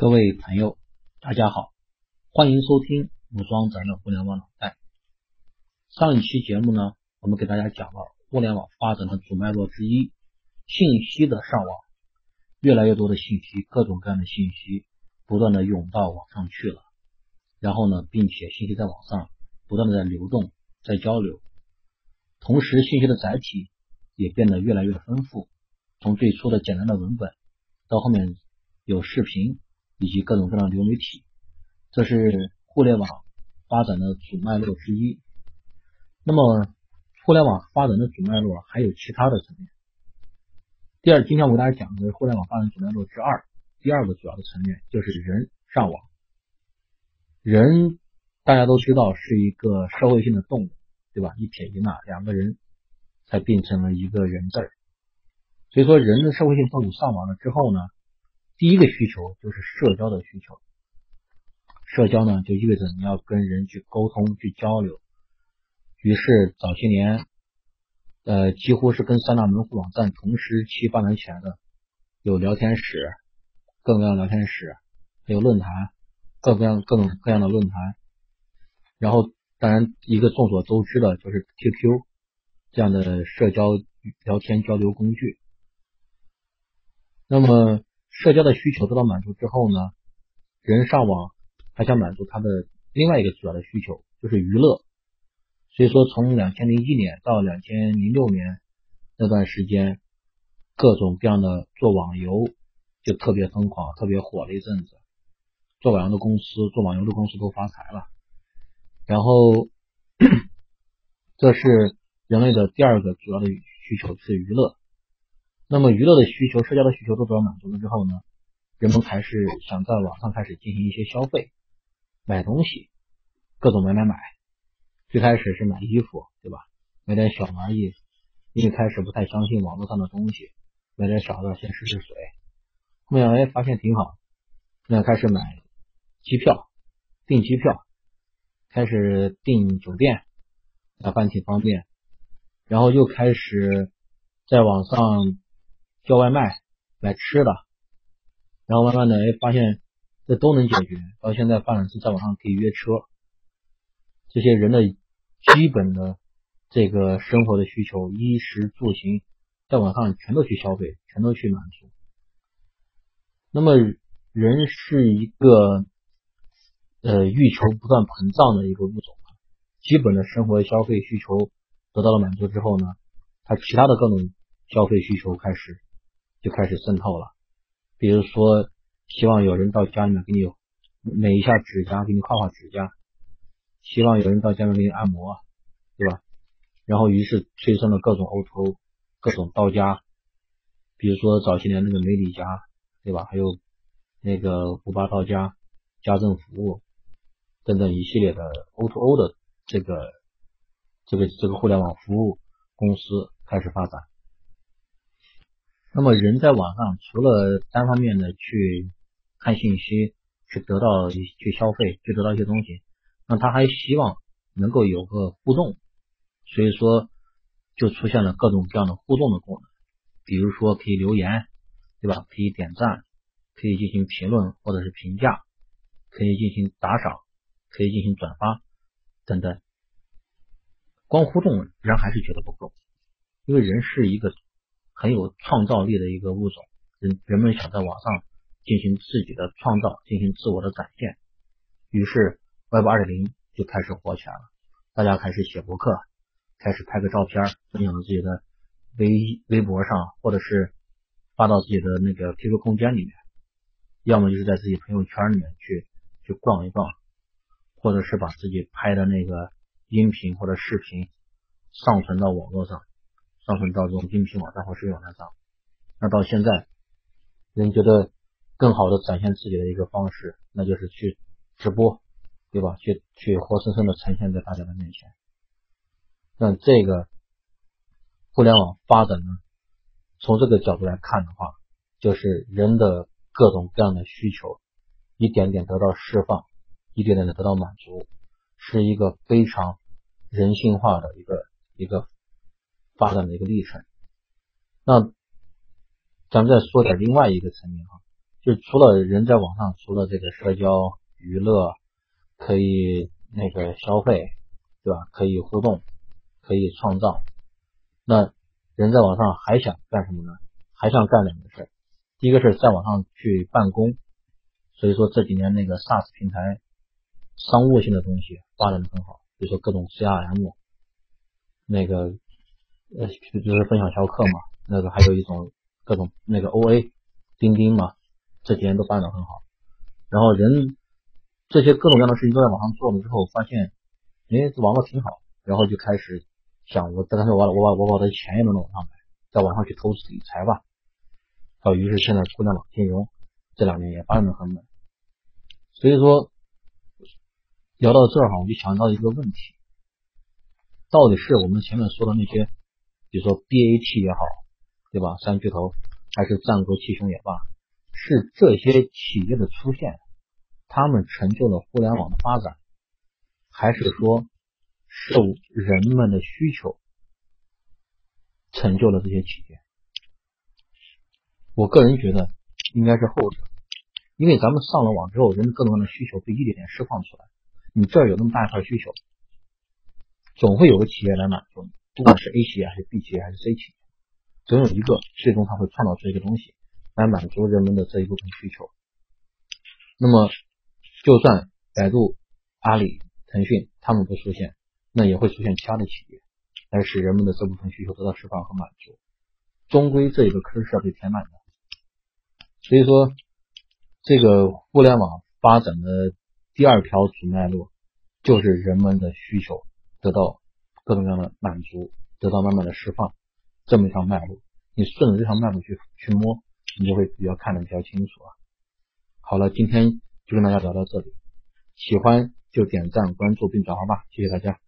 各位朋友，大家好，欢迎收听武装咱的互联网脑袋。上一期节目呢，我们给大家讲了互联网发展的主脉络之一——信息的上网。越来越多的信息，各种各样的信息，不断的涌到网上去了。然后呢，并且信息在网上不断的在流动，在交流。同时，信息的载体也变得越来越丰富，从最初的简单的文本，到后面有视频。以及各种各样的流媒体，这是互联网发展的主脉络之一。那么，互联网发展的主脉络还有其他的层面。第二，今天我给大家讲的是互联网发展主脉络之二，第二个主要的层面就是人上网。人大家都知道是一个社会性的动物，对吧？一撇一捺两个人才变成了一个人字儿。所以说，人的社会性动物上网了之后呢？第一个需求就是社交的需求，社交呢就意味着你要跟人去沟通、去交流。于是早些年，呃，几乎是跟三大门户网站同时期发展起来的，有聊天室、各种各样的聊天室，还有论坛，各种各样各种各样的论坛。然后，当然一个众所周知的就是 QQ 这样的社交聊天交流工具。那么。社交的需求得到满足之后呢，人上网还想满足他的另外一个主要的需求，就是娱乐。所以说，从两千零一年到两千零六年那段时间，各种各样的做网游就特别疯狂，特别火了一阵子。做网游的公司，做网游的公司都发财了。然后，这是人类的第二个主要的需求是娱乐。那么娱乐的需求、社交的需求都得到满足了之后呢，人们还是想在网上开始进行一些消费，买东西，各种买买买。最开始是买衣服，对吧？买点小玩意，因为开始不太相信网络上的东西，买点小的先试试水。后面哎发现挺好，那开始买机票，订机票，开始订酒店，啊，办挺方便。然后又开始在网上。叫外卖买吃的，然后慢慢的哎发现这都能解决，到现在发展是在网上可以约车，这些人的基本的这个生活的需求，衣食住行，在网上全都去消费，全都去满足。那么人是一个呃欲求不断膨胀的一个物种，基本的生活消费需求得到了满足之后呢，他其他的各种消费需求开始。就开始渗透了，比如说，希望有人到家里面给你美一下指甲，给你画画指甲；希望有人到家里面给你按摩，对吧？然后于是催生了各种 O2O，各种到家，比如说早些年那个美里家，对吧？还有那个五八到家、家政服务等等一系列的 O2O 的这个这个这个互联网服务公司开始发展。那么人在网上除了单方面的去看信息、去得到、去消费、去得到一些东西，那他还希望能够有个互动，所以说就出现了各种各样的互动的功能，比如说可以留言，对吧？可以点赞，可以进行评论或者是评价，可以进行打赏，可以进行转发等等。光互动人还是觉得不够，因为人是一个。很有创造力的一个物种，人人们想在网上进行自己的创造，进行自我的展现，于是 Web 二点零就开始火起来了。大家开始写博客，开始拍个照片，分享到自己的微微博上，或者是发到自己的那个 QQ 空间里面，要么就是在自己朋友圈里面去去逛一逛，或者是把自己拍的那个音频或者视频上传到网络上。上传到这种音频网站或视频网站上，那到现在，人觉得更好的展现自己的一个方式，那就是去直播，对吧？去去活生生的呈现在大家的面前。那这个互联网发展呢，从这个角度来看的话，就是人的各种各样的需求一点点得到释放，一点点的得到满足，是一个非常人性化的一个一个。发展的一个历程。那咱们再说点另外一个层面啊，就除了人在网上，除了这个社交娱乐，可以那个消费，对吧？可以互动，可以创造。那人在网上还想干什么呢？还想干两个事儿。第一个是在网上去办公，所以说这几年那个 SaaS 平台商务性的东西发展的很好，比如说各种 CRM，那个呃就是分享小课嘛，那个还有一种各种那个 OA，钉钉嘛。这几年都发展的很好，然后人这些各种各样的事情都在网上做了之后，发现哎，这网络挺好，然后就开始想，我干脆我把我把我把我的钱也弄到网上来，在网上去投资理财吧。好，于是现在互联网金融这两年也发展的很猛。所以说聊到这儿哈，我就想到一个问题，到底是我们前面说的那些，比如说 BAT 也好，对吧？三巨头，还是战国七雄也罢。是这些企业的出现，他们成就了互联网的发展，还是说受人们的需求成就了这些企业？我个人觉得应该是后者，因为咱们上了网之后，人各种各样的需求被一点点释放出来。你这儿有那么大一块需求，总会有个企业来满足你，不管是 A 企业还是 B 企业还是 C 企业，总有一个最终它会创造出一个东西。来满足人们的这一部分需求。那么，就算百度、阿里、腾讯他们不出现，那也会出现其他的企业，来使人们的这部分需求得到释放和满足。终归这个坑是要被填满的。所以说，这个互联网发展的第二条主脉络，就是人们的需求得到各种各样的满足，得到慢慢的释放，这么一条脉络。你顺着这条脉络去去摸。你就会比较看得比较清楚啊。好了，今天就跟大家聊到这里，喜欢就点赞、关注并转发吧，谢谢大家。